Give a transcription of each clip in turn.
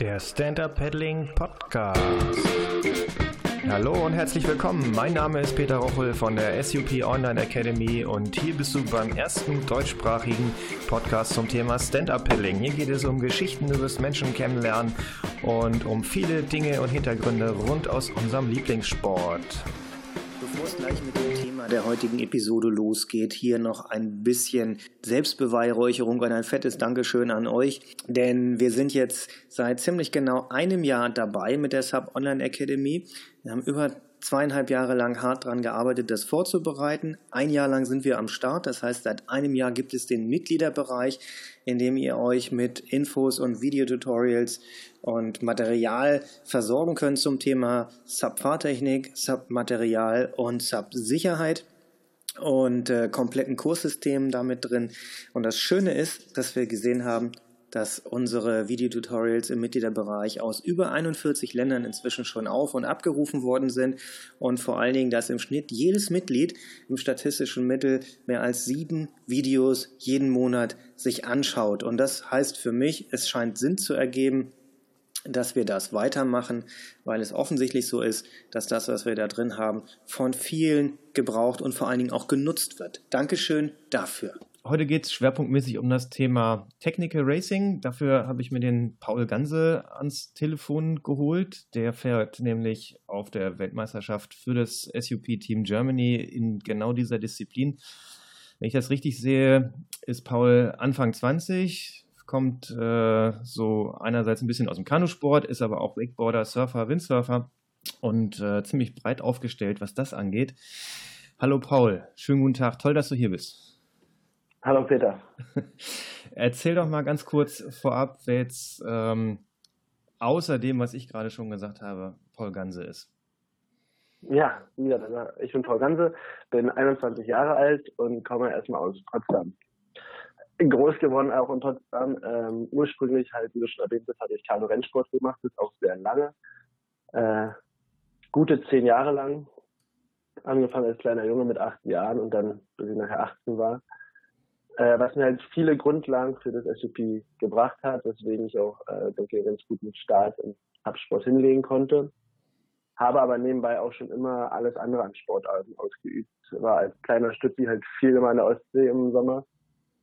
Der Stand-Up Paddling Podcast. Hallo und herzlich willkommen. Mein Name ist Peter Rochel von der SUP Online Academy und hier bist du beim ersten deutschsprachigen Podcast zum Thema Stand-Up Paddling. Hier geht es um Geschichten über das Menschen kennenlernen und um viele Dinge und Hintergründe rund aus unserem Lieblingssport. Bevor es gleich mit dem Thema der heutigen Episode losgeht, hier noch ein bisschen Selbstbeweihräucherung und ein fettes Dankeschön an euch, denn wir sind jetzt seit ziemlich genau einem Jahr dabei mit der Sub Online Academy. Wir haben über zweieinhalb Jahre lang hart daran gearbeitet, das vorzubereiten. Ein Jahr lang sind wir am Start, das heißt, seit einem Jahr gibt es den Mitgliederbereich, in dem ihr euch mit Infos und Videotutorials und Material versorgen könnt zum Thema Sub-Fahrtechnik, Sub-Material und Sub-Sicherheit und äh, kompletten Kurssystemen damit drin. Und das Schöne ist, dass wir gesehen haben, dass unsere Videotutorials im Mitgliederbereich aus über 41 Ländern inzwischen schon auf und abgerufen worden sind und vor allen Dingen, dass im Schnitt jedes Mitglied im statistischen Mittel mehr als sieben Videos jeden Monat sich anschaut. Und das heißt für mich, es scheint Sinn zu ergeben, dass wir das weitermachen, weil es offensichtlich so ist, dass das, was wir da drin haben, von vielen gebraucht und vor allen Dingen auch genutzt wird. Dankeschön dafür. Heute geht es schwerpunktmäßig um das Thema Technical Racing. Dafür habe ich mir den Paul Ganse ans Telefon geholt. Der fährt nämlich auf der Weltmeisterschaft für das SUP Team Germany in genau dieser Disziplin. Wenn ich das richtig sehe, ist Paul Anfang 20, kommt äh, so einerseits ein bisschen aus dem Kanusport, ist aber auch Wakeboarder, Surfer, Windsurfer und äh, ziemlich breit aufgestellt, was das angeht. Hallo Paul, schönen guten Tag, toll, dass du hier bist. Hallo Peter. Erzähl doch mal ganz kurz vorab, wer jetzt ähm, außer dem, was ich gerade schon gesagt habe, Paul Ganse ist. Ja, ich bin Paul Ganse, bin 21 Jahre alt und komme erstmal aus Potsdam. Groß geworden auch in Potsdam. Ähm, ursprünglich halt, wie du schon erwähnt hast, hatte ich Kanu Rennsport gemacht, das ist auch sehr lange. Äh, gute zehn Jahre lang. Angefangen als kleiner Junge mit acht Jahren und dann, bis ich nachher 18 war äh, was mir halt viele Grundlagen für das SUP gebracht hat, weswegen ich auch, äh, denke, ganz gut mit Start im Absport hinlegen konnte. Habe aber nebenbei auch schon immer alles andere an Sportarten ausgeübt. War als kleiner Stützi halt viel immer an der Ostsee im Sommer,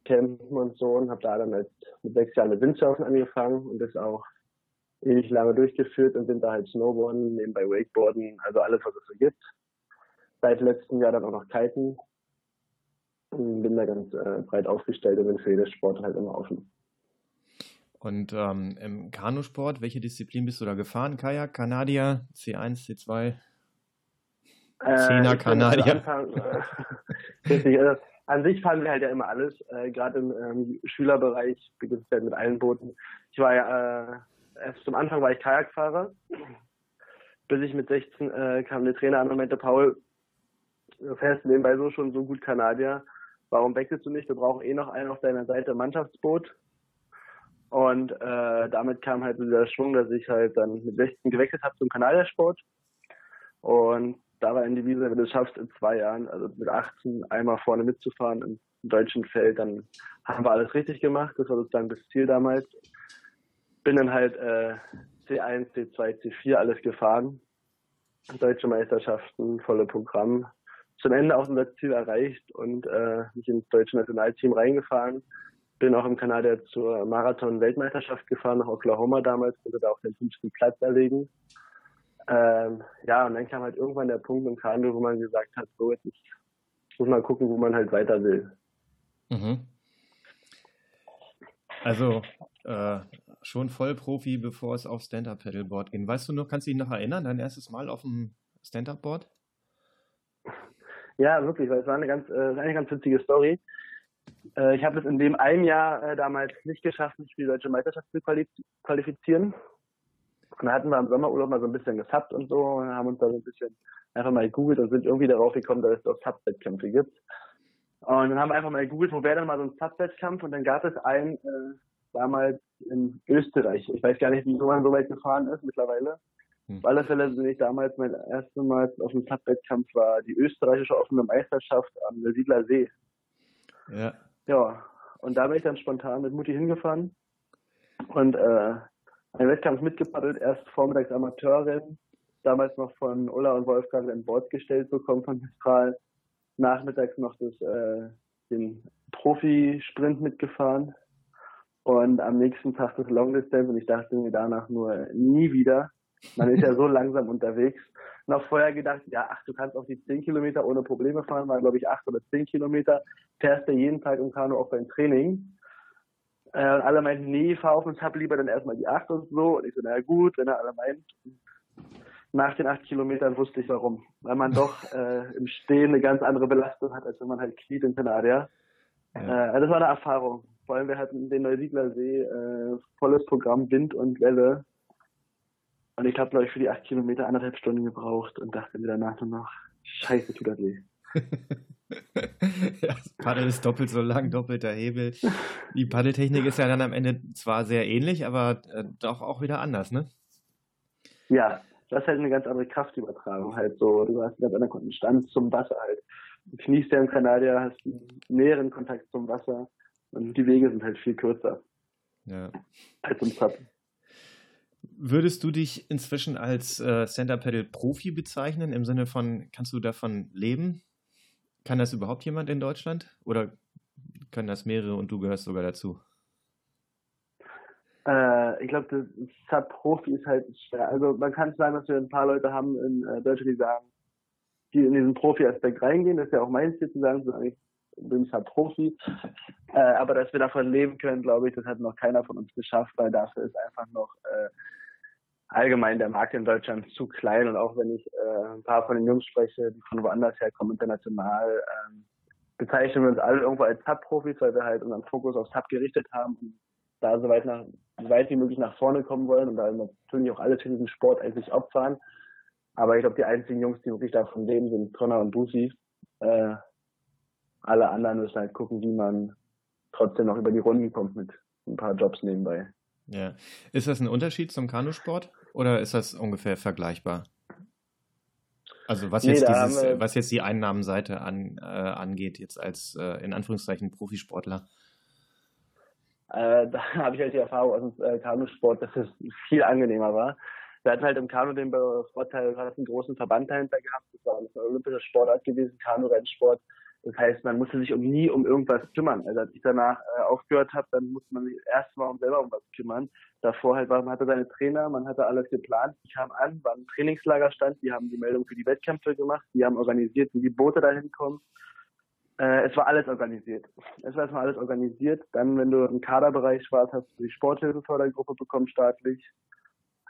campen und so und habe da dann als, mit sechs Jahren mit Windsurfen angefangen und das auch ewig lange durchgeführt und bin da halt Snowboarden, nebenbei Wakeboarden, also alles, was es so gibt. Seit letztem Jahr dann auch noch Kiten bin da ganz äh, breit aufgestellt und bin für jedes Sport halt immer offen. Und ähm, im Kanusport, welche Disziplin bist du da gefahren? Kajak, Kanadier, C1, C2? Zehner äh, Kanadier. Anfang, äh, richtig, also, an sich fahren wir halt ja immer alles. Äh, Gerade im ähm, Schülerbereich beginnt es halt mit allen Booten. Ich war ja, äh, erst zum Anfang war ich Kajakfahrer. Bis ich mit 16 äh, kam der Trainer an und meinte, Paul, du fährst nebenbei so schon so gut Kanadier warum wechselst du nicht? Wir brauchen eh noch einen auf deiner Seite Mannschaftsboot. Und äh, damit kam halt so dieser Schwung, dass ich halt dann mit 16 gewechselt habe zum Kanadiersport. Und da war in die Wiese, wenn du es schaffst, in zwei Jahren, also mit 18 einmal vorne mitzufahren im deutschen Feld, dann haben wir alles richtig gemacht. Das war sozusagen das Ziel damals. Bin dann halt äh, C1, C2, C4 alles gefahren. Deutsche Meisterschaften, volle Programm zum Ende auch unser Ziel erreicht und äh, mich ins deutsche Nationalteam reingefahren. Bin auch im Kanada zur Marathon-Weltmeisterschaft gefahren, nach Oklahoma damals, konnte da auch den fünften Platz erlegen. Ähm, ja, und dann kam halt irgendwann der Punkt im Kanu, wo man gesagt hat, so jetzt muss man gucken, wo man halt weiter will. Mhm. Also äh, schon Vollprofi, bevor es auf Stand-Up-Paddleboard ging. Weißt du noch, kannst du dich noch erinnern, dein erstes Mal auf dem Stand-Up-Board? Ja, wirklich, weil es war eine ganz, äh, eine ganz witzige Story. Äh, ich habe es in dem einen Jahr äh, damals nicht geschafft, mich für die deutsche Meisterschaft zu qualifizieren. Und da hatten wir im Sommerurlaub mal so ein bisschen gesubbt und so und haben uns da so ein bisschen einfach mal gegoogelt und sind irgendwie darauf gekommen, dass es auch Sub-Wettkämpfe gibt. Und dann haben wir einfach mal gegoogelt, wo wäre denn mal so ein Sub-Wettkampf und dann gab es einen äh, damals in Österreich. Ich weiß gar nicht, wie man so weit gefahren ist mittlerweile. Hm. Auf alle Fälle bin ich damals mein erstes Mal auf dem Cup-Wettkampf war die österreichische offene Meisterschaft am Siedler See. Ja. Ja. Und da bin ich dann spontan mit Mutti hingefahren. Und äh, einen Wettkampf mitgepaddelt, erst vormittags Amateurrennen, damals noch von Ulla und Wolfgang an Bord gestellt bekommen von Mistral, nachmittags noch das, äh, den Profi-Sprint mitgefahren und am nächsten Tag das Long Distance und ich dachte mir danach nur nie wieder. Man ist ja so langsam unterwegs. Noch vorher gedacht, ja, ach, du kannst auch die 10 Kilometer ohne Probleme fahren, waren glaube ich 8 oder 10 Kilometer. Fährst du jeden Tag im Kanu auch beim Training. Äh, und alle meinten, nee, fahr auf und hab lieber dann erstmal die 8 und so. Und ich so, naja gut, wenn er alle meint. Nach den 8 Kilometern wusste ich warum. Weil man doch äh, im Stehen eine ganz andere Belastung hat, als wenn man halt kniet in Tenaria. Ja. Äh, das war eine Erfahrung. Vor allem, wir hatten den Neusiedler See, äh, volles Programm, Wind und Welle. Und ich habe, glaube ich, für die 8 Kilometer anderthalb Stunden gebraucht und dachte mir danach nur noch, scheiße, tut das weh. ja, das Paddel ist doppelt so lang, doppelter Hebel. Die Paddeltechnik ist ja dann am Ende zwar sehr ähnlich, aber äh, doch auch wieder anders, ne? Ja, das ist halt eine ganz andere Kraftübertragung halt so. Du hast einen ganz anderen Stand zum Wasser halt. Du kniest ja im Kanadier, hast einen näheren Kontakt zum Wasser und die Wege sind halt viel kürzer. Ja. Als im Sub. Würdest du dich inzwischen als äh, Stand-Up-Paddle-Profi bezeichnen, im Sinne von, kannst du davon leben? Kann das überhaupt jemand in Deutschland? Oder können das mehrere und du gehörst sogar dazu? Äh, ich glaube, das Sub-Profi ist halt schwer. Also man kann sagen, dass wir ein paar Leute haben in äh, Deutschland, die sagen, die in diesen Profi-Aspekt reingehen. Das ist ja auch mein Ziel zu sagen, so, ich bin Sub-Profi. Äh, aber dass wir davon leben können, glaube ich, das hat noch keiner von uns geschafft, weil dafür ist einfach noch äh, allgemein der Markt in Deutschland zu klein. Und auch wenn ich äh, ein paar von den Jungs spreche, die von woanders herkommen, international, ähm, bezeichnen wir uns alle irgendwo als Sub-Profis, weil wir halt unseren Fokus auf Sub gerichtet haben und da so weit, nach, so weit wie möglich nach vorne kommen wollen und da natürlich auch alles für diesen Sport eigentlich opfern. Aber ich glaube, die einzigen Jungs, die wirklich davon leben, sind Connor und Busi. Äh, alle anderen müssen halt gucken, wie man trotzdem noch über die Runden kommt mit ein paar Jobs nebenbei. Ja. Ist das ein Unterschied zum Kanusport oder ist das ungefähr vergleichbar? Also was jetzt, nee, dieses, was jetzt die Einnahmenseite an, äh, angeht, jetzt als äh, in Anführungszeichen Profisportler. Äh, da habe ich halt die Erfahrung aus dem äh, Kanusport, dass es viel angenehmer war. Wir hatten halt im Kanu den Vorteil, du hast einen großen Verband dahinter gehabt. Das war eine olympische Sportart gewesen, Kanu-Rennsport. Das heißt, man musste sich um nie um irgendwas kümmern. Also als ich danach äh, aufgehört habe, dann musste man sich erstmal um selber um was kümmern. Davor halt war, man hatte seine Trainer, man hatte alles geplant. Ich kam an, war ein Trainingslager stand, die haben die Meldung für die Wettkämpfe gemacht, die haben organisiert, wie die Boote dahin kommen. Äh, es war alles organisiert. Es war erstmal alles organisiert. Dann, wenn du im Kaderbereich warst, hast du die Sporthilfefördergruppe bekommen, staatlich,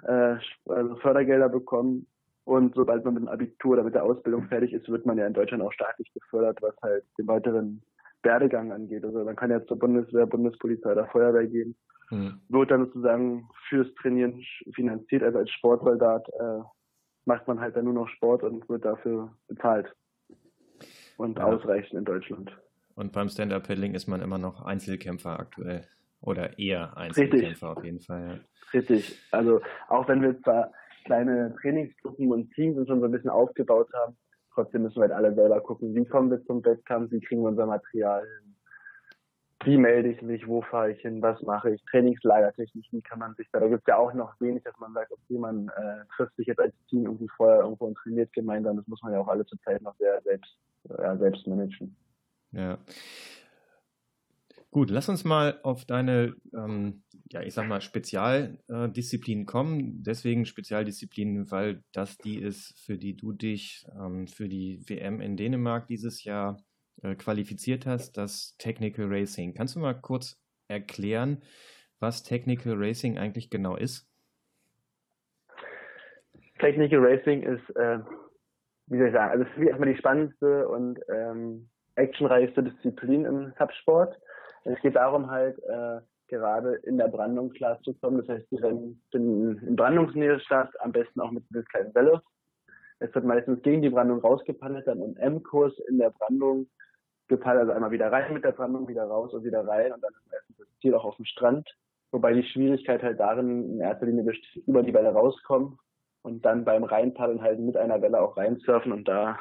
äh, also Fördergelder bekommen. Und sobald man mit dem Abitur oder mit der Ausbildung fertig ist, wird man ja in Deutschland auch staatlich gefördert, was halt den weiteren Werdegang angeht. Also man kann jetzt zur Bundeswehr, Bundespolizei oder Feuerwehr gehen. Mhm. Wird dann sozusagen fürs Trainieren finanziert, also als Sportsoldat äh, macht man halt dann nur noch Sport und wird dafür bezahlt und ja. ausreichend in Deutschland. Und beim Stand-Up-Paddling ist man immer noch Einzelkämpfer aktuell. Oder eher Einzelkämpfer Richtig. auf jeden Fall. Ja. Richtig. Also auch wenn wir zwar kleine Trainingsgruppen und Teams schon so ein bisschen aufgebaut haben, trotzdem müssen wir halt alle selber gucken, wie kommen wir zum Wettkampf, wie kriegen wir unser Material hin, wie melde ich mich, wo fahre ich hin, was mache ich, Trainingslagertechnik, wie kann man sich da, da gibt es ja auch noch wenig, dass man sagt, okay, man äh, trifft sich jetzt als Team irgendwie vorher irgendwo und trainiert gemeinsam, das muss man ja auch alle zur Zeit noch sehr selbst ja, selbst managen. Ja. Gut, lass uns mal auf deine, ähm, ja, ich sag mal, Spezialdisziplinen kommen. Deswegen Spezialdisziplinen, weil das die ist, für die du dich ähm, für die WM in Dänemark dieses Jahr äh, qualifiziert hast, das Technical Racing. Kannst du mal kurz erklären, was Technical Racing eigentlich genau ist? Technical Racing ist äh, wie soll ich sagen, also für mich erstmal die spannendste und ähm, actionreichste Disziplin im Subsport. Es geht darum halt, äh, gerade in der Brandung klarzukommen. Das heißt, die Rennen finden in Brandungsnähe statt, am besten auch mit dieser kleinen Welle. Es wird meistens gegen die Brandung rausgepaddelt, dann im M-Kurs in der Brandung gepaddelt, also einmal wieder rein mit der Brandung, wieder raus und wieder rein und dann ist meistens das Ziel auch auf dem Strand. Wobei die Schwierigkeit halt darin in erster Linie besteht, über die Welle rauskommen und dann beim Reinpaddeln halt mit einer Welle auch reinsurfen und da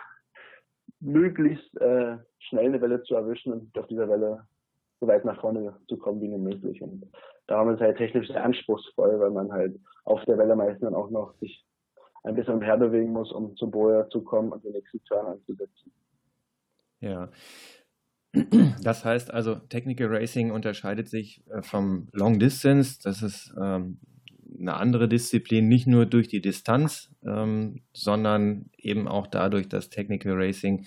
möglichst äh, schnell eine Welle zu erwischen und auf dieser Welle so weit nach vorne zu kommen wie möglich. Und darum ist es halt technisch sehr anspruchsvoll, weil man halt auf der Welle meistens dann auch noch sich ein bisschen umherbewegen muss, um zum Boja zu kommen und den nächsten Turn anzusetzen. Ja. Das heißt also, Technical Racing unterscheidet sich äh, vom Long Distance. Das ist ähm, eine andere Disziplin, nicht nur durch die Distanz, ähm, sondern eben auch dadurch, dass Technical Racing,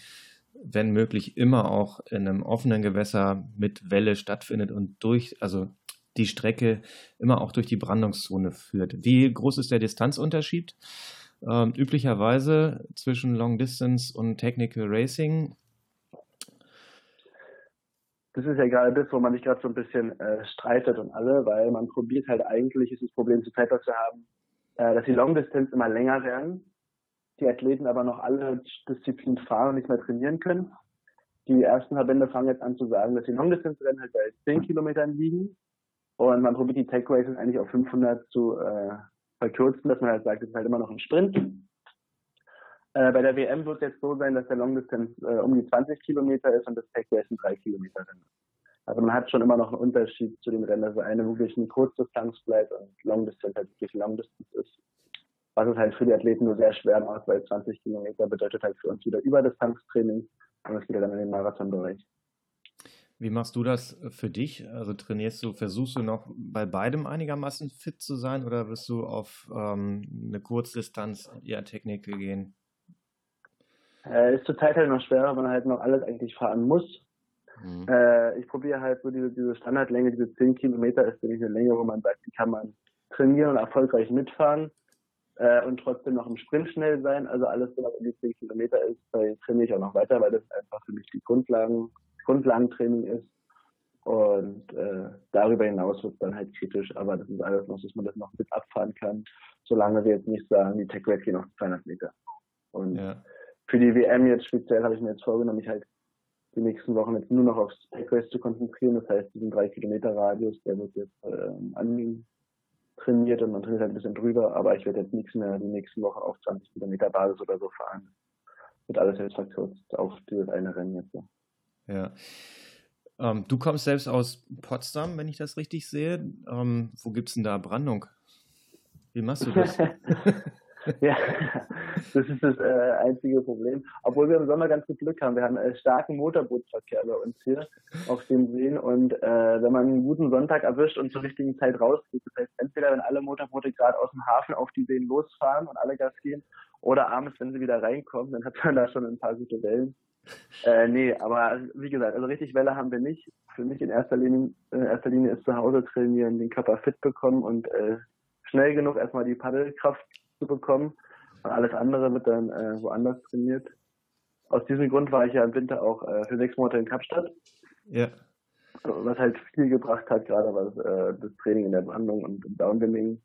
wenn möglich, immer auch in einem offenen Gewässer mit Welle stattfindet und durch, also die Strecke immer auch durch die Brandungszone führt. Wie groß ist der Distanzunterschied? Ähm, üblicherweise zwischen Long Distance und Technical Racing das ist ja gerade das, wo man sich gerade so ein bisschen äh, streitet und alle, weil man probiert halt eigentlich, ist das Problem zu Zeit, was haben, äh, dass die Long Distance immer länger werden, die Athleten aber noch alle Disziplinen fahren und nicht mehr trainieren können. Die ersten Verbände fangen jetzt an zu sagen, dass die Long Distance Rennen halt bei 10 Kilometern liegen und man probiert die Tech Races eigentlich auf 500 zu äh, verkürzen, dass man halt sagt, es ist halt immer noch ein Sprint. Äh, bei der WM wird es jetzt so sein, dass der Long Distance äh, um die 20 Kilometer ist und das Tech Race ein 3 Kilometer Rennen. Also man hat schon immer noch einen Unterschied zu dem Rennen, dass eine wirklich eine Kurzdistanz bleibt und Long Distance halt wirklich Long Distance ist. Was es halt für die Athleten nur sehr schwer macht, weil 20 Kilometer bedeutet halt für uns wieder Überdistanztraining und es geht dann in den Marathonbereich. Wie machst du das für dich? Also trainierst du, versuchst du noch bei beidem einigermaßen fit zu sein oder wirst du auf ähm, eine Kurzdistanz eher Technik gehen? Äh, ist zurzeit halt noch schwerer, weil man halt noch alles eigentlich fahren muss. Mhm. Äh, ich probiere halt so diese, diese Standardlänge, diese 10 Kilometer ist wirklich eine Länge, wo man sagt, die kann man trainieren und erfolgreich mitfahren äh, und trotzdem noch im Sprint schnell sein. Also alles, was um die 10 Kilometer ist, trainiere ich auch noch weiter, weil das einfach für mich die Grundlagen, Grundlagentraining ist. Und äh, darüber hinaus wird es dann halt kritisch, aber das ist alles noch, dass man das noch mit abfahren kann, solange wir jetzt nicht sagen, die Tech Race gehen auf 200 Meter. Und ja für die WM jetzt speziell habe ich mir jetzt vorgenommen, mich halt die nächsten Wochen jetzt nur noch aufs Tech Race zu konzentrieren. Das heißt, diesen 3 Kilometer Radius, der wird jetzt ähm, an trainiert und man trainiert halt ein bisschen drüber, aber ich werde jetzt nichts mehr die nächsten Wochen auf 20 Kilometer Basis oder so fahren. Wird alles jetzt verkürzt auf dieses eine Rennen jetzt. Ja. ja. Ähm, du kommst selbst aus Potsdam, wenn ich das richtig sehe. Ähm, wo es denn da Brandung? Wie machst du das? ja, das ist das äh, einzige Problem. Obwohl wir im Sommer ganz viel Glück haben. Wir haben äh, starken Motorbootverkehr bei uns hier auf den Seen. Und äh, wenn man einen guten Sonntag erwischt und zur richtigen Zeit rausgeht, das heißt entweder, wenn alle Motorboote gerade aus dem Hafen auf die Seen losfahren und alle Gas gehen, oder abends, wenn sie wieder reinkommen, dann hat man da schon ein paar gute Wellen. Äh, nee, aber wie gesagt, also richtig Welle haben wir nicht. Für mich in erster Linie, in erster Linie ist zu Hause trainieren, den Körper fit bekommen und äh, schnell genug erstmal die Paddelkraft zu bekommen. Und alles andere wird dann äh, woanders trainiert. Aus diesem Grund war ich ja im Winter auch äh, für sechs Monate in Kapstadt. Ja. Was halt viel gebracht hat, gerade was äh, das Training in der Brandung und im Downwinding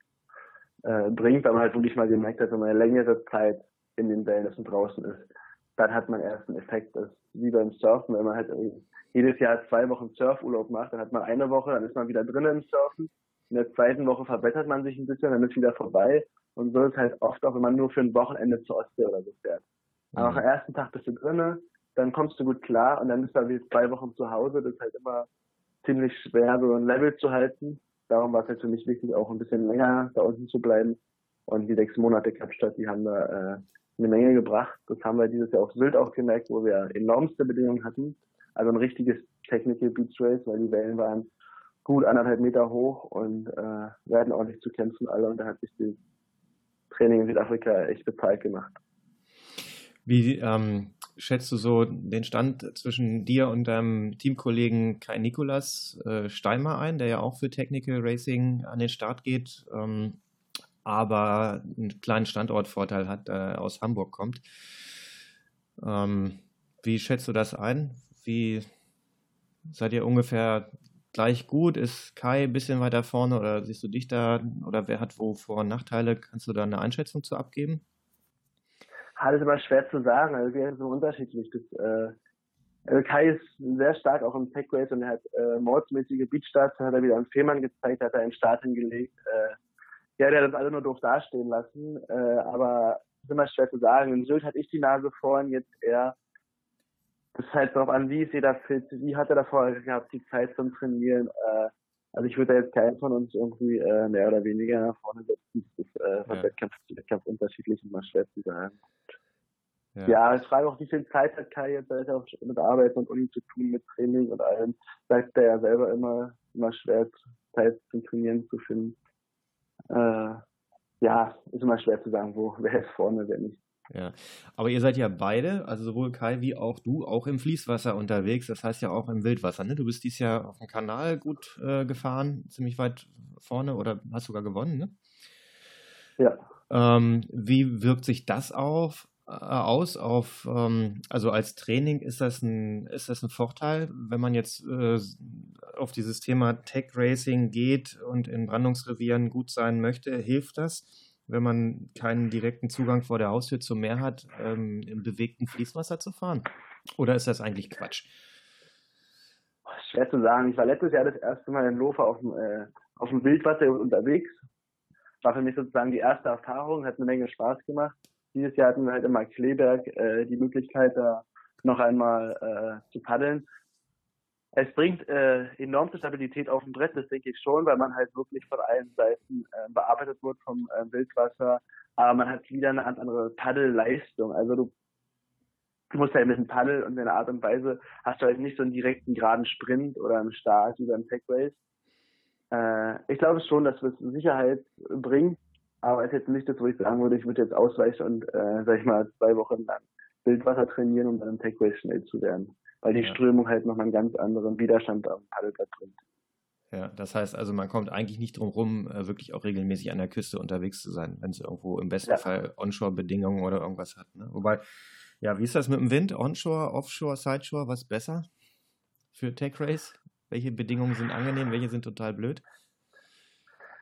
äh, bringt, weil man halt wirklich mal gemerkt hat, wenn man eine längere Zeit in den Wellen ist und draußen ist, dann hat man erst einen Effekt, das wie beim Surfen, wenn man halt jedes Jahr zwei Wochen Surfurlaub macht, dann hat man eine Woche, dann ist man wieder drinnen im Surfen. In der zweiten Woche verbessert man sich ein bisschen, dann ist wieder vorbei. Und so ist halt oft auch, wenn man nur für ein Wochenende zur Ostsee oder so fährt. Mhm. Aber am ersten Tag bist du drinnen, dann kommst du gut klar und dann bist du wie zwei Wochen zu Hause. Das ist halt immer ziemlich schwer, so ein Level zu halten. Darum war es halt für mich wichtig, auch ein bisschen länger da unten zu bleiben. Und die sechs Monate Kapstadt, die haben da äh, eine Menge gebracht. Das haben wir dieses Jahr auf Sylt auch gemerkt, wo wir enormste Bedingungen hatten. Also ein richtiges Technical Beach Race, weil die Wellen waren gut anderthalb Meter hoch und äh, wir hatten ordentlich zu kämpfen alle und da hat sich die Training in Südafrika echt bezahlt gemacht. Wie ähm, schätzt du so den Stand zwischen dir und deinem Teamkollegen Kai Nikolas äh, Steimer ein, der ja auch für Technical Racing an den Start geht, ähm, aber einen kleinen Standortvorteil hat, äh, aus Hamburg kommt? Ähm, wie schätzt du das ein? Wie seid ihr ungefähr gleich gut? Ist Kai ein bisschen weiter vorne oder siehst du dich da oder wer hat wo Vor- und Nachteile? Kannst du da eine Einschätzung zu abgeben? Ah, das ist immer schwer zu sagen. Also wir sind so unterschiedlich. Das, äh, also Kai ist sehr stark auch im Tech Race und er hat äh, mordsmäßige Beatstarts, hat er wieder an Fehmarn gezeigt, hat er einen Start hingelegt. Äh, ja, der hat uns alle nur doof dastehen lassen, äh, aber es ist immer schwer zu sagen. In Sylt hatte ich die Nase vorn, jetzt eher das halt darauf an, wie ist jeder fit, wie hat er davor gehabt, die Zeit zum Trainieren. Äh, also ich würde da jetzt keinen von uns irgendwie äh, mehr oder weniger nach vorne setzen. Das ist äh, von ja. Wettkampf zu Wettkampf unterschiedlich und mal schwer zu sagen. Ja. ja, ich frage auch, wie viel Zeit hat Kai jetzt halt auch mit Arbeit und Uni zu tun, mit Training und allem. Sagt er ja selber immer, immer schwer, Zeit zum Trainieren zu finden. Äh, ja, ist immer schwer zu sagen, wo, wer ist vorne, wer nicht. Ja, aber ihr seid ja beide, also sowohl Kai wie auch du, auch im Fließwasser unterwegs, das heißt ja auch im Wildwasser. Ne? Du bist dieses Jahr auf dem Kanal gut äh, gefahren, ziemlich weit vorne oder hast sogar gewonnen, ne? Ja. Ähm, wie wirkt sich das auf, äh, aus auf, ähm, also als Training ist das ein, ist das ein Vorteil, wenn man jetzt äh, auf dieses Thema Tech Racing geht und in Brandungsrevieren gut sein möchte, hilft das? Wenn man keinen direkten Zugang vor der Haustür zum Meer hat, ähm, im bewegten Fließwasser zu fahren? Oder ist das eigentlich Quatsch? Schwer zu sagen. Ich war letztes Jahr das erste Mal in Lofer auf dem, äh, auf dem Wildwasser unterwegs. War für mich sozusagen die erste Erfahrung, hat eine Menge Spaß gemacht. Dieses Jahr hatten wir halt immer Kleberg äh, die Möglichkeit, da noch einmal äh, zu paddeln es bringt äh, enormste Stabilität auf dem Brett, das denke ich schon, weil man halt wirklich von allen Seiten äh, bearbeitet wird vom äh, Wildwasser, aber man hat wieder eine andere Paddelleistung. Also du musst halt mit dem Paddel und in der Art und Weise hast du halt nicht so einen direkten geraden Sprint oder einen Start wie beim Tech Race. Äh, ich glaube schon, dass es Sicherheit bringt, aber es ist jetzt nicht das, wo ich sagen würde, ich würde jetzt ausweichen und, äh, sag ich mal, zwei Wochen lang Wildwasser trainieren, um dann im Tech Race schnell zu werden weil die ja. Strömung halt nochmal einen ganz anderen Widerstand am Paddelbrett bringt. Ja, das heißt also, man kommt eigentlich nicht drum rum, äh, wirklich auch regelmäßig an der Küste unterwegs zu sein, wenn es irgendwo im besten ja. Fall Onshore-Bedingungen oder irgendwas hat. Ne? Wobei, ja, wie ist das mit dem Wind? Onshore, Offshore, Sideshore, was besser für Tech Race? Welche Bedingungen sind angenehm, welche sind total blöd?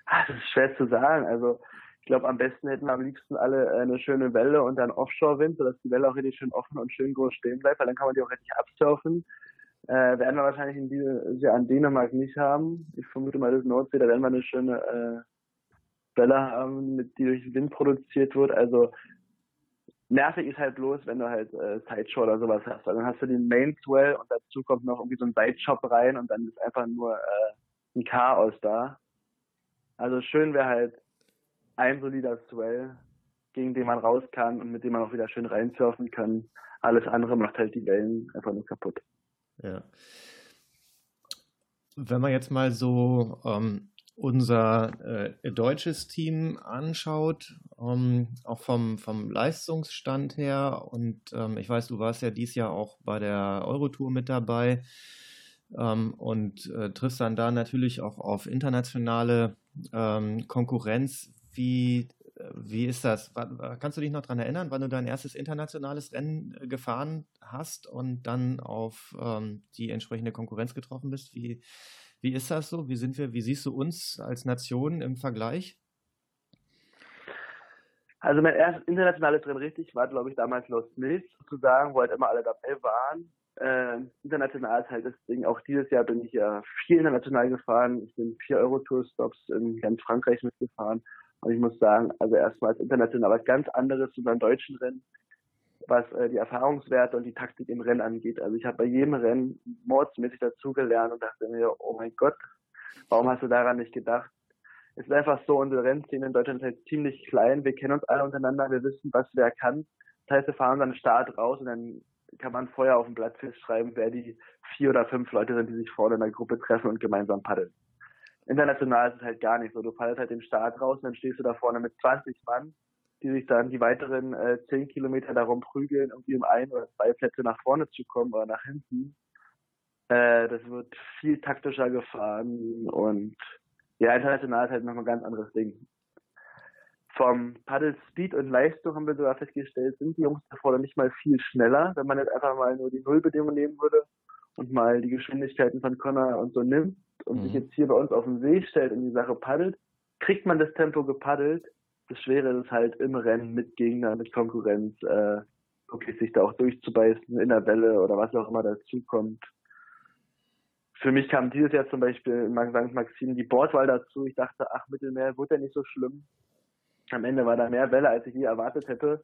Ah, das ist schwer zu sagen. Also ich glaube, am besten hätten wir am liebsten alle äh, eine schöne Welle und dann Offshore-Wind, sodass die Welle auch richtig schön offen und schön groß stehen bleibt, weil dann kann man die auch richtig absurfen. Äh, werden wir wahrscheinlich in diesem Jahr an Dänemark nicht haben. Ich vermute mal, das Nordsee, da werden wir eine schöne äh, Welle haben, mit, die durch den Wind produziert wird. Also nervig ist halt bloß, wenn du halt äh, Sideshore oder sowas hast. Also dann hast du den Main Swell und dazu kommt noch irgendwie so ein Sideshop rein und dann ist einfach nur äh, ein Chaos da. Also schön wäre halt ein solider Swell, gegen den man raus kann und mit dem man auch wieder schön reinsurfen kann. Alles andere macht halt die Wellen einfach nur kaputt. Ja. Wenn man jetzt mal so ähm, unser äh, deutsches Team anschaut, ähm, auch vom, vom Leistungsstand her, und ähm, ich weiß, du warst ja dieses Jahr auch bei der Eurotour mit dabei ähm, und äh, triffst dann da natürlich auch auf internationale ähm, Konkurrenz. Wie, wie ist das? Kannst du dich noch daran erinnern, wann du dein erstes internationales Rennen äh, gefahren hast und dann auf ähm, die entsprechende Konkurrenz getroffen bist? Wie, wie ist das so? Wie sind wir, wie siehst du uns als Nation im Vergleich? Also mein erstes internationales Rennen richtig war, glaube ich, damals Lost Mills sozusagen, wo halt immer alle dabei waren. Äh, international ist halt das Ding. Auch dieses Jahr bin ich ja viel international gefahren. Ich bin vier Euro-Tour-Stops in ganz Frankreich mitgefahren. Und ich muss sagen, also erstmals international was ganz anderes zu beim deutschen Rennen, was äh, die Erfahrungswerte und die Taktik im Rennen angeht. Also ich habe bei jedem Rennen mordsmäßig dazugelernt und dachte mir, oh mein Gott, warum hast du daran nicht gedacht? Es ist einfach so, unsere Rennszene in Deutschland ist halt ziemlich klein. Wir kennen uns alle untereinander, wir wissen, was wer kann. Das heißt, wir fahren dann Start raus und dann kann man vorher auf dem Blatt festschreiben, wer die vier oder fünf Leute sind, die sich vorne in der Gruppe treffen und gemeinsam paddeln. International ist es halt gar nicht so. Du fallst halt den Start raus und dann stehst du da vorne mit 20 Mann, die sich dann die weiteren äh, 10 Kilometer darum prügeln, irgendwie um ein oder zwei Plätze nach vorne zu kommen oder nach hinten. Äh, das wird viel taktischer gefahren und ja, international ist halt nochmal ein ganz anderes Ding. Vom Paddle Speed und Leistung haben wir sogar festgestellt, sind die Jungs da vorne nicht mal viel schneller, wenn man jetzt einfach mal nur die Nullbedingungen nehmen würde und mal die Geschwindigkeiten von Connor und so nimmt und mhm. sich jetzt hier bei uns auf den See stellt und die Sache paddelt, kriegt man das Tempo gepaddelt. Das Schwere ist halt im Rennen mit Gegner, mit Konkurrenz, äh, wirklich sich da auch durchzubeißen in der Welle oder was auch immer dazu kommt. Für mich kam dieses Jahr zum Beispiel in St. Maxim die Bordwahl dazu. Ich dachte, ach, Mittelmeer wird ja nicht so schlimm. Am Ende war da mehr Welle, als ich je erwartet hätte.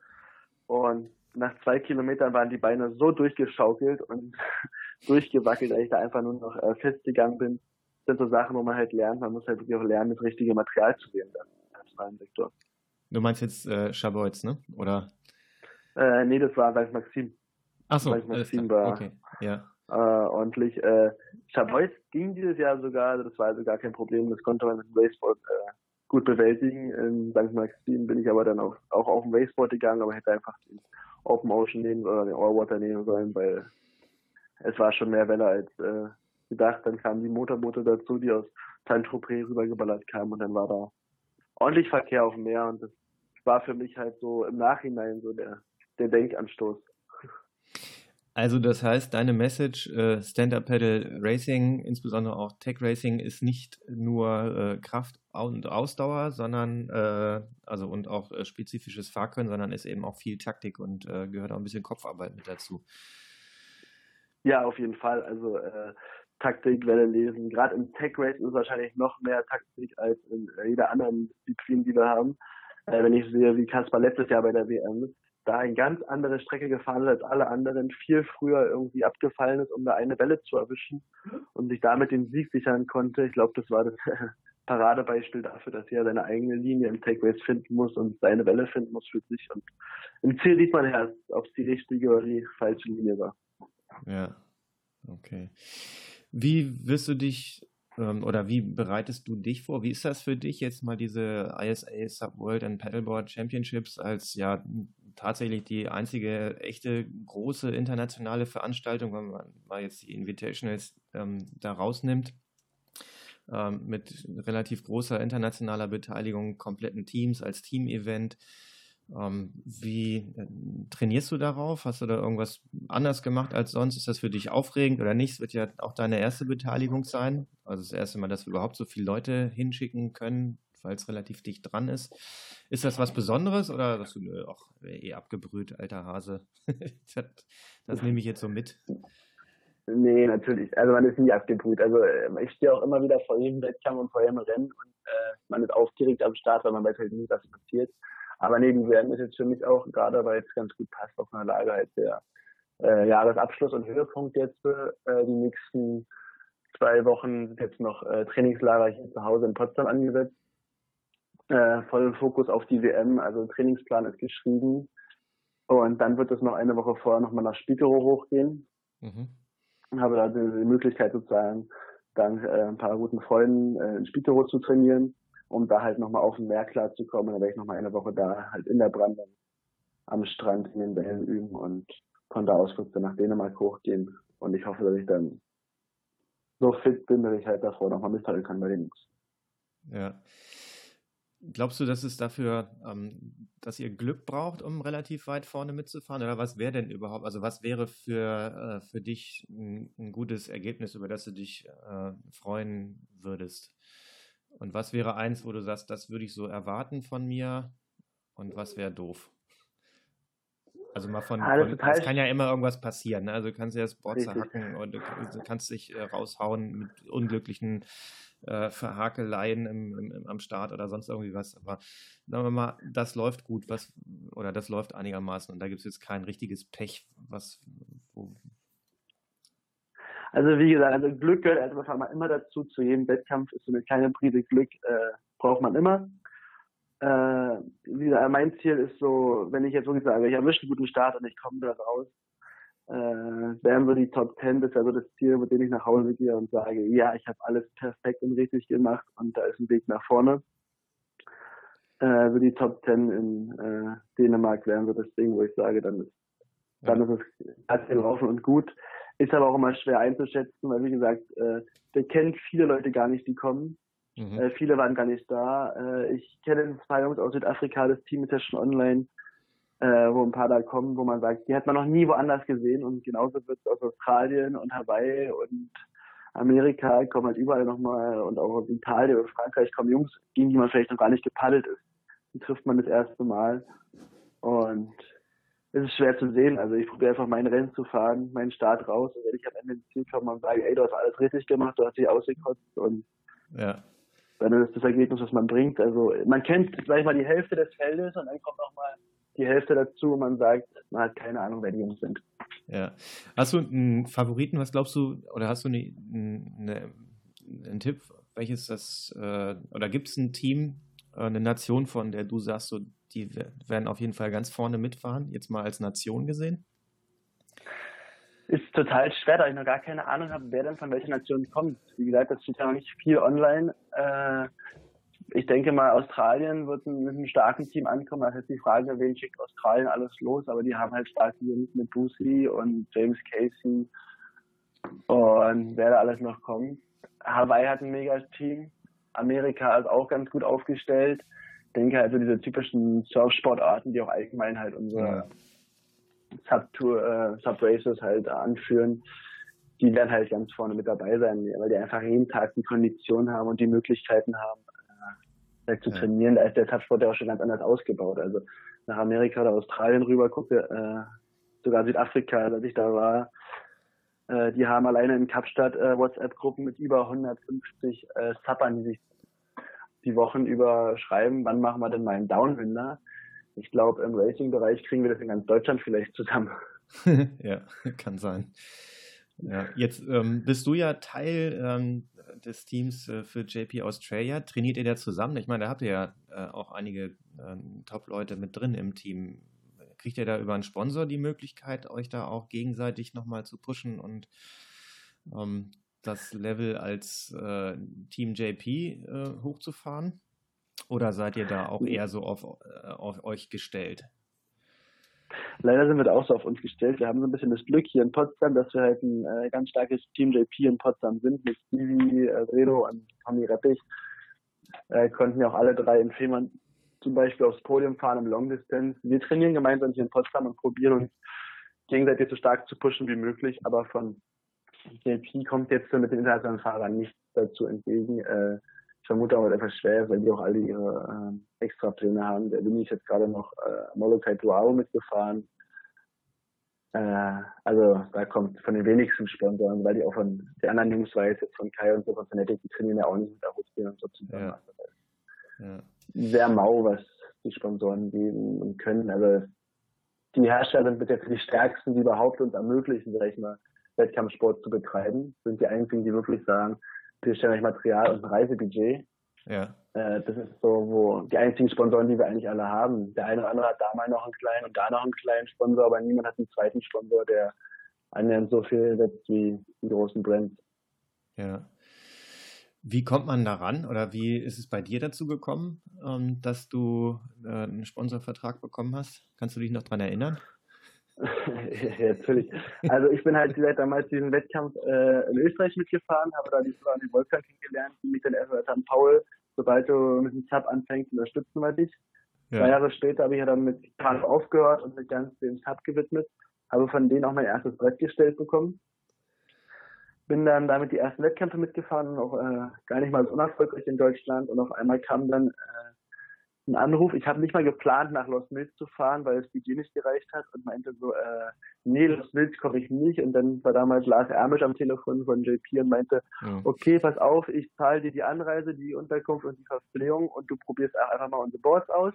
Und nach zwei Kilometern waren die Beine so durchgeschaukelt und durchgewackelt, dass ich da einfach nur noch äh, festgegangen bin. Das sind so Sachen, wo man halt lernt. Man muss halt wirklich auch lernen, das richtige Material zu wählen dann als freien Sektor. Du meinst jetzt äh, Schabolz, ne? Oder? Äh, nee, das war St. Maxim. Ach so, St. Maxim war okay. ja. äh, ordentlich. Äh, Chabois ging dieses Jahr sogar, das war also gar kein Problem, das konnte man mit dem Raceboard äh, gut bewältigen. In St. Maxim bin ich aber dann auch, auch auf dem Raceboard gegangen, aber hätte einfach den Open Ocean nehmen oder den Allwater nehmen sollen, weil es war schon mehr Welle als äh, gedacht. Dann kamen die Motorboote dazu, die aus Saint-Tropez rübergeballert kamen und dann war da ordentlich Verkehr auf dem Meer und das war für mich halt so im Nachhinein so der, der Denkanstoß. Also das heißt, deine Message äh, Stand-Up-Pedal Racing, insbesondere auch Tech Racing, ist nicht nur äh, Kraft und Ausdauer, sondern äh, also und auch äh, spezifisches Fahrkönnen, sondern ist eben auch viel Taktik und äh, gehört auch ein bisschen Kopfarbeit mit dazu. Ja, auf jeden Fall. Also äh, Taktik, Welle lesen. Gerade im Tech Race ist wahrscheinlich noch mehr Taktik als in jeder anderen Disziplin, die wir haben. wenn ich sehe, wie Kaspar letztes Jahr bei der WM da eine ganz andere Strecke gefahren ist als alle anderen, viel früher irgendwie abgefallen ist, um da eine Welle zu erwischen und sich damit den Sieg sichern konnte. Ich glaube, das war das Paradebeispiel dafür, dass er seine eigene Linie im Take Race finden muss und seine Welle finden muss für sich. Und im Ziel sieht man erst, ob es die richtige oder die falsche Linie war. Ja, okay. Wie wirst du dich ähm, oder wie bereitest du dich vor? Wie ist das für dich jetzt mal diese ISA Subworld and Paddleboard Championships als ja tatsächlich die einzige echte große internationale Veranstaltung, wenn man mal jetzt die Invitationals ähm, da rausnimmt, ähm, mit relativ großer internationaler Beteiligung, kompletten Teams als Team-Event. Ähm, wie äh, trainierst du darauf? Hast du da irgendwas anders gemacht als sonst? Ist das für dich aufregend oder nicht? Es wird ja auch deine erste Beteiligung sein. Also das erste Mal, dass wir überhaupt so viele Leute hinschicken können, weil es relativ dicht dran ist. Ist das was Besonderes oder sagst du, nö, auch eh abgebrüht, alter Hase? das, das nehme ich jetzt so mit. Nee, natürlich. Also man ist nie abgebrüht. Also äh, ich stehe auch immer wieder vor jedem Wettkampf und vor jedem Rennen und äh, man ist aufgeregt am Start, weil man weiß halt nie, was passiert. Aber neben WM ist jetzt für mich auch, gerade weil es ganz gut passt, auf einer Lage als der äh, Jahresabschluss und Höhepunkt jetzt für äh, die nächsten zwei Wochen jetzt noch äh, Trainingslager hier zu Hause in Potsdam angesetzt äh, vollen Fokus auf die WM. Also Trainingsplan ist geschrieben. Und dann wird es noch eine Woche vorher nochmal nach Spitero hochgehen. Mhm. Habe da die, die Möglichkeit sozusagen, dann äh, ein paar guten Freunden äh, in Spitero zu trainieren, um da halt nochmal auf dem Meer klarzukommen. Dann werde ich nochmal eine Woche da halt in der Brandung am Strand in den Wellen üben und von da aus es dann nach Dänemark hochgehen. Und ich hoffe, dass ich dann so fit bin, dass ich halt davor nochmal mithalten kann bei den Jungs. Ja. Glaubst du, dass es dafür, ähm, dass ihr Glück braucht, um relativ weit vorne mitzufahren? Oder was wäre denn überhaupt, also was wäre für, äh, für dich ein, ein, gutes Ergebnis, über das du dich äh, freuen würdest? Und was wäre eins, wo du sagst, das würde ich so erwarten von mir und was wäre doof? Also mal von, ah, von es kann ja immer irgendwas passieren. Ne? Also du kannst ja das Board zerhacken und du, du kannst dich äh, raushauen mit unglücklichen äh, Verhakeleien im, im, am Start oder sonst irgendwie was. Aber sagen wir mal, das läuft gut, was oder das läuft einigermaßen und da gibt es jetzt kein richtiges Pech, was wo, also wie gesagt, also Glück gehört also einfach immer dazu. Zu jedem Wettkampf ist so eine kleine Prise Glück äh, braucht man immer. Äh, wie gesagt, mein Ziel ist so, wenn ich jetzt wirklich sage, ich erwische einen guten Start und ich komme da raus, äh, wären so die Top 10, das ist also das Ziel, mit dem ich nach Hause gehe und sage, ja, ich habe alles perfekt und richtig gemacht und da ist ein Weg nach vorne. Äh, so die Top 10 in äh, Dänemark wären so das Ding, wo ich sage, dann ist, dann ist es alles laufen und gut. Ist aber auch immer schwer einzuschätzen, weil wie gesagt, äh, wir kennen viele Leute gar nicht, die kommen. Mhm. Äh, viele waren gar nicht da. Äh, ich kenne zwei Jungs aus Südafrika, das Team ist ja schon online äh, wo ein paar da kommen, wo man sagt, die hat man noch nie woanders gesehen und genauso wird es aus Australien und Hawaii und Amerika kommen halt überall nochmal und auch aus Italien und Frankreich kommen Jungs, gegen die man vielleicht noch gar nicht gepaddelt ist. Die trifft man das erste Mal und es ist schwer zu sehen. Also ich probiere einfach mein Rennen zu fahren, meinen Start raus und wenn ich am Ende ins Ziel komme und sage, ey, du hast alles richtig gemacht, du hast dich ausgekotzt und ja. dann ist das Ergebnis, was man bringt. Also man kennt, sag ich mal, die Hälfte des Feldes und dann kommt nochmal die Hälfte dazu und man sagt, man hat keine Ahnung, wer die Jungs sind. Ja. Hast du einen Favoriten, was glaubst du, oder hast du eine, eine, einen Tipp, welches das, äh, oder gibt es ein Team, äh, eine Nation, von der du sagst, so, die werden auf jeden Fall ganz vorne mitfahren, jetzt mal als Nation gesehen? Ist total schwer, da ich noch gar keine Ahnung habe, wer denn von welcher Nation kommt. Wie gesagt, das steht ja noch nicht viel online. Äh, ich denke mal, Australien wird mit einem starken Team ankommen. Das ist die Frage, wen schickt Australien alles los, aber die haben halt starke Jungs mit Boosie und James Casey und wer da alles noch kommt. Hawaii hat ein mega Team. Amerika ist auch ganz gut aufgestellt. Ich denke also diese typischen Surfsportarten, die auch allgemein halt unsere ja. Sub-Races äh, halt anführen, die werden halt ganz vorne mit dabei sein, weil die einfach jeden Tag die Kondition haben und die Möglichkeiten haben, äh, zu trainieren. Da ist der Subsport ja auch schon ganz anders ausgebaut. Also nach Amerika oder Australien rüber gucke, äh, sogar Südafrika, als ich da war, äh, die haben alleine in Kapstadt äh, WhatsApp-Gruppen mit über 150 äh, Suppern, die sich die Wochen über schreiben, wann machen wir denn mal einen Downwinder? Ich glaube, im Racing-Bereich kriegen wir das in ganz Deutschland vielleicht zusammen. ja, kann sein. Ja, jetzt ähm, bist du ja Teil ähm, des Teams äh, für JP Australia. Trainiert ihr da zusammen? Ich meine, da habt ihr ja äh, auch einige äh, Top-Leute mit drin im Team kriegt ihr da über einen Sponsor die Möglichkeit, euch da auch gegenseitig nochmal zu pushen und ähm, das Level als äh, Team JP äh, hochzufahren? Oder seid ihr da auch eher so auf, äh, auf euch gestellt? Leider sind wir da auch so auf uns gestellt. Wir haben so ein bisschen das Glück hier in Potsdam, dass wir halt ein äh, ganz starkes Team JP in Potsdam sind mit Stevie, äh, Redo und Tommy Reppich. Äh, konnten ja auch alle drei in Fehmarn zum Beispiel aufs Podium fahren im Long Distance. Wir trainieren gemeinsam hier in Potsdam und probieren uns gegenseitig so stark zu pushen wie möglich, aber von JP kommt jetzt mit den internationalen Fahrern nichts dazu entgegen. Äh, ich vermute auch etwas schwer, weil die auch alle ihre äh, Extrapläne haben. Der Winnie ist jetzt gerade noch äh, Molokai Duao mitgefahren. Äh, also da kommt von den wenigsten Sponsoren, weil die auch von den anderen Jungs weiß, jetzt von Kai und so von Fnatic, die trainieren ja auch nicht mit der Rutschbahn und so zusammen. Ja. Ja sehr mau, was die Sponsoren geben und können. Also die Hersteller sind bitte die stärksten, die überhaupt uns ermöglichen, sag ich mal, Wettkampfsport zu betreiben. Sind die einzigen, die wirklich sagen, wir stellen euch Material und ein Reisebudget. Ja. Äh, das ist so, wo die einzigen Sponsoren, die wir eigentlich alle haben. Der eine oder andere hat da mal noch einen kleinen und da noch einen kleinen Sponsor, aber niemand hat einen zweiten Sponsor, der annähernd so viel setzt wie die großen Brands. Ja. Wie kommt man daran oder wie ist es bei dir dazu gekommen, ähm, dass du äh, einen Sponsorvertrag bekommen hast? Kannst du dich noch daran erinnern? ja, natürlich. Also ich bin halt seit damals diesen Wettkampf äh, in Österreich mitgefahren, habe da die Frau an den Wolfgang kennengelernt, die mich dann erstmal haben, Paul, sobald du mit dem Sub anfängst, unterstützen wir dich. Ja. Zwei Jahre später habe ich ja dann mit Kampf aufgehört und mich ganz dem Sub gewidmet, habe von denen auch mein erstes Brett gestellt bekommen bin dann damit die ersten Wettkämpfe mitgefahren auch äh, gar nicht mal so unerfolgreich in Deutschland. Und auf einmal kam dann äh, ein Anruf. Ich habe nicht mal geplant, nach Los Mills zu fahren, weil das Budget nicht gereicht hat und meinte so, äh, nee, Los Mills komme ich nicht. Und dann war damals Lars Ermisch am Telefon von JP und meinte, ja. okay, pass auf, ich zahle dir die Anreise, die Unterkunft und die Verpflegung und du probierst einfach mal unsere Boards aus.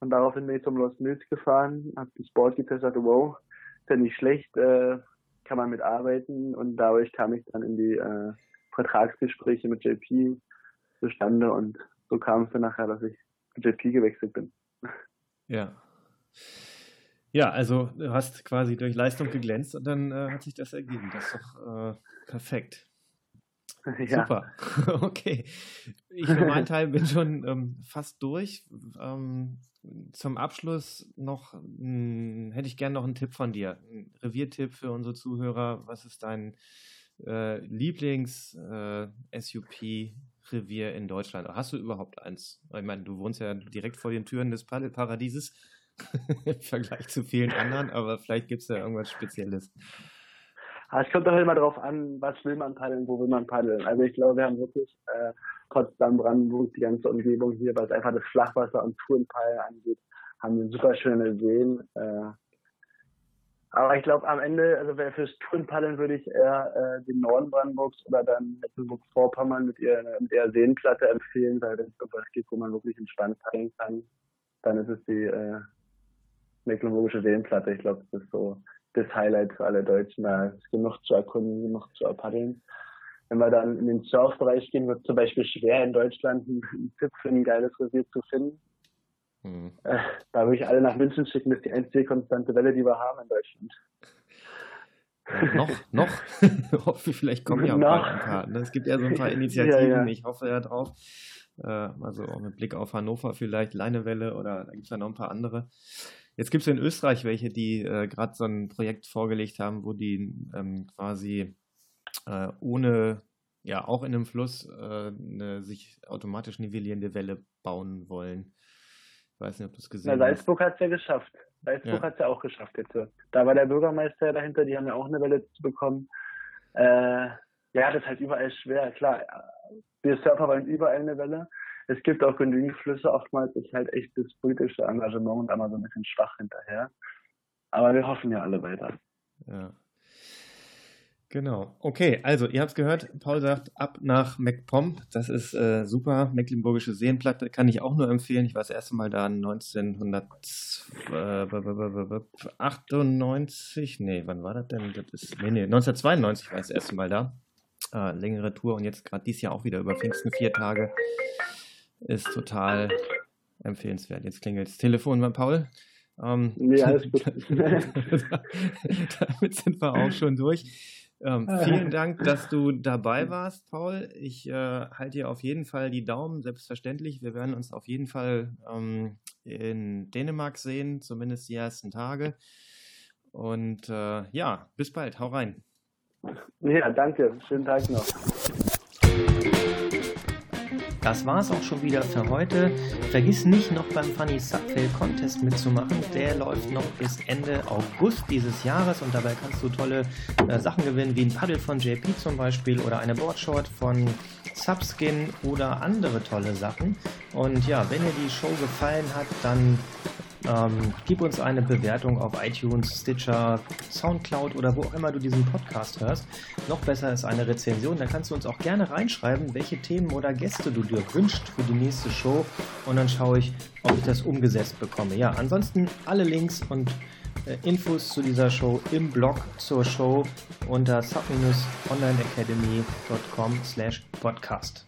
Und daraufhin bin ich zum Los Mills gefahren, habe das Board getestet, wow, ist ja nicht schlecht, äh, kann man mitarbeiten und dadurch kam ich dann in die äh, Vertragsgespräche mit JP zustande und so kam es dann nachher, dass ich JP gewechselt bin. Ja. Ja, also du hast quasi durch Leistung geglänzt und dann äh, hat sich das ergeben. Das ist doch äh, perfekt. Ja. Super. Okay. Ich für meinen Teil bin schon ähm, fast durch. Ähm, zum Abschluss noch mh, hm, hätte ich gerne noch einen Tipp von dir. Ein Reviertipp für unsere Zuhörer. Was ist dein äh, Lieblings-SUP-Revier äh, in Deutschland? Hast du überhaupt eins? Ich meine, du wohnst ja direkt vor den Türen des Paddelparadieses im Vergleich zu vielen anderen, aber vielleicht gibt es da irgendwas Spezielles. Es kommt doch immer darauf an, was will man paddeln, wo will man paddeln. Also ich glaube, wir haben wirklich äh, Potsdam, Brandenburg, die ganze Umgebung hier, was einfach das Flachwasser und Tourenpaddeln angeht, haben wir super schöne Seen. Äh, aber ich glaube, am Ende, also fürs Tourenpaddeln würde ich eher äh, den Norden Brandenburgs oder dann Mecklenburg-Vorpommern mit, ihr, mit der Seenplatte empfehlen, weil wenn es um was geht, wo man wirklich entspannt paddeln kann, dann ist es die, äh, Mecklenburgische Seenplatte. Ich glaube, das ist so das Highlight für alle Deutschen. Da ist genug zu erkunden, genug zu erpaddeln. Wenn wir dann in den Surfbereich gehen, wird es zum Beispiel schwer, in Deutschland einen Tipp für ein geiles Revier zu finden. Hm. Äh, da würde ich alle nach München schicken. Das ist die einzige konstante Welle, die wir haben in Deutschland. Ja, noch, noch. Vielleicht kommen ja auch noch. ein paar. Ne? Es gibt ja so ein paar Initiativen, ja, ja. ich hoffe ja drauf. Äh, also auch mit Blick auf Hannover vielleicht, Leinewelle oder da gibt es ja noch ein paar andere. Jetzt gibt es in Österreich welche, die äh, gerade so ein Projekt vorgelegt haben, wo die ähm, quasi äh, ohne, ja, auch in einem Fluss äh, eine sich automatisch nivellierende Welle bauen wollen. Ich weiß nicht, ob du es gesehen Na, Salzburg hat es ja geschafft. Salzburg ja. hat es ja auch geschafft jetzt. Da war der Bürgermeister dahinter, die haben ja auch eine Welle zu bekommen. Äh, ja, das ist halt überall schwer. Klar, wir Surfer wollen überall eine Welle es gibt auch genügend Flüsse, oftmals ist halt echt das politische Engagement da mal so ein bisschen schwach hinterher. Aber wir hoffen ja alle weiter. Ja. Genau. Okay, also ihr habt es gehört, Paul sagt ab nach MacPom. Das ist äh, super. Mecklenburgische Seenplatte kann ich auch nur empfehlen. Ich war das erste Mal da 1998. Nee, wann war das denn? Das ist, nee, nee, 1992 war ich das erste Mal da. Äh, längere Tour und jetzt gerade dieses Jahr auch wieder über Pfingsten vier Tage ist total empfehlenswert. Jetzt klingelt das Telefon bei Paul. Ähm, nee, alles gut. damit sind wir auch schon durch. Ähm, vielen Dank, dass du dabei warst, Paul. Ich äh, halte dir auf jeden Fall die Daumen, selbstverständlich. Wir werden uns auf jeden Fall ähm, in Dänemark sehen, zumindest die ersten Tage. Und äh, ja, bis bald. Hau rein. Ja, danke. Schönen Tag noch. Das war's auch schon wieder für heute. Vergiss nicht noch beim Funny Subfail Contest mitzumachen. Der läuft noch bis Ende August dieses Jahres und dabei kannst du tolle äh, Sachen gewinnen, wie ein Paddel von JP zum Beispiel oder eine Boardshort von Subskin oder andere tolle Sachen. Und ja, wenn dir die Show gefallen hat, dann ähm, gib uns eine Bewertung auf iTunes, Stitcher, Soundcloud oder wo auch immer du diesen Podcast hörst. Noch besser ist eine Rezension. Da kannst du uns auch gerne reinschreiben, welche Themen oder Gäste du dir wünschst für die nächste Show. Und dann schaue ich, ob ich das umgesetzt bekomme. Ja, ansonsten alle Links und äh, Infos zu dieser Show im Blog zur Show unter sub-onlineacademy.com slash podcast.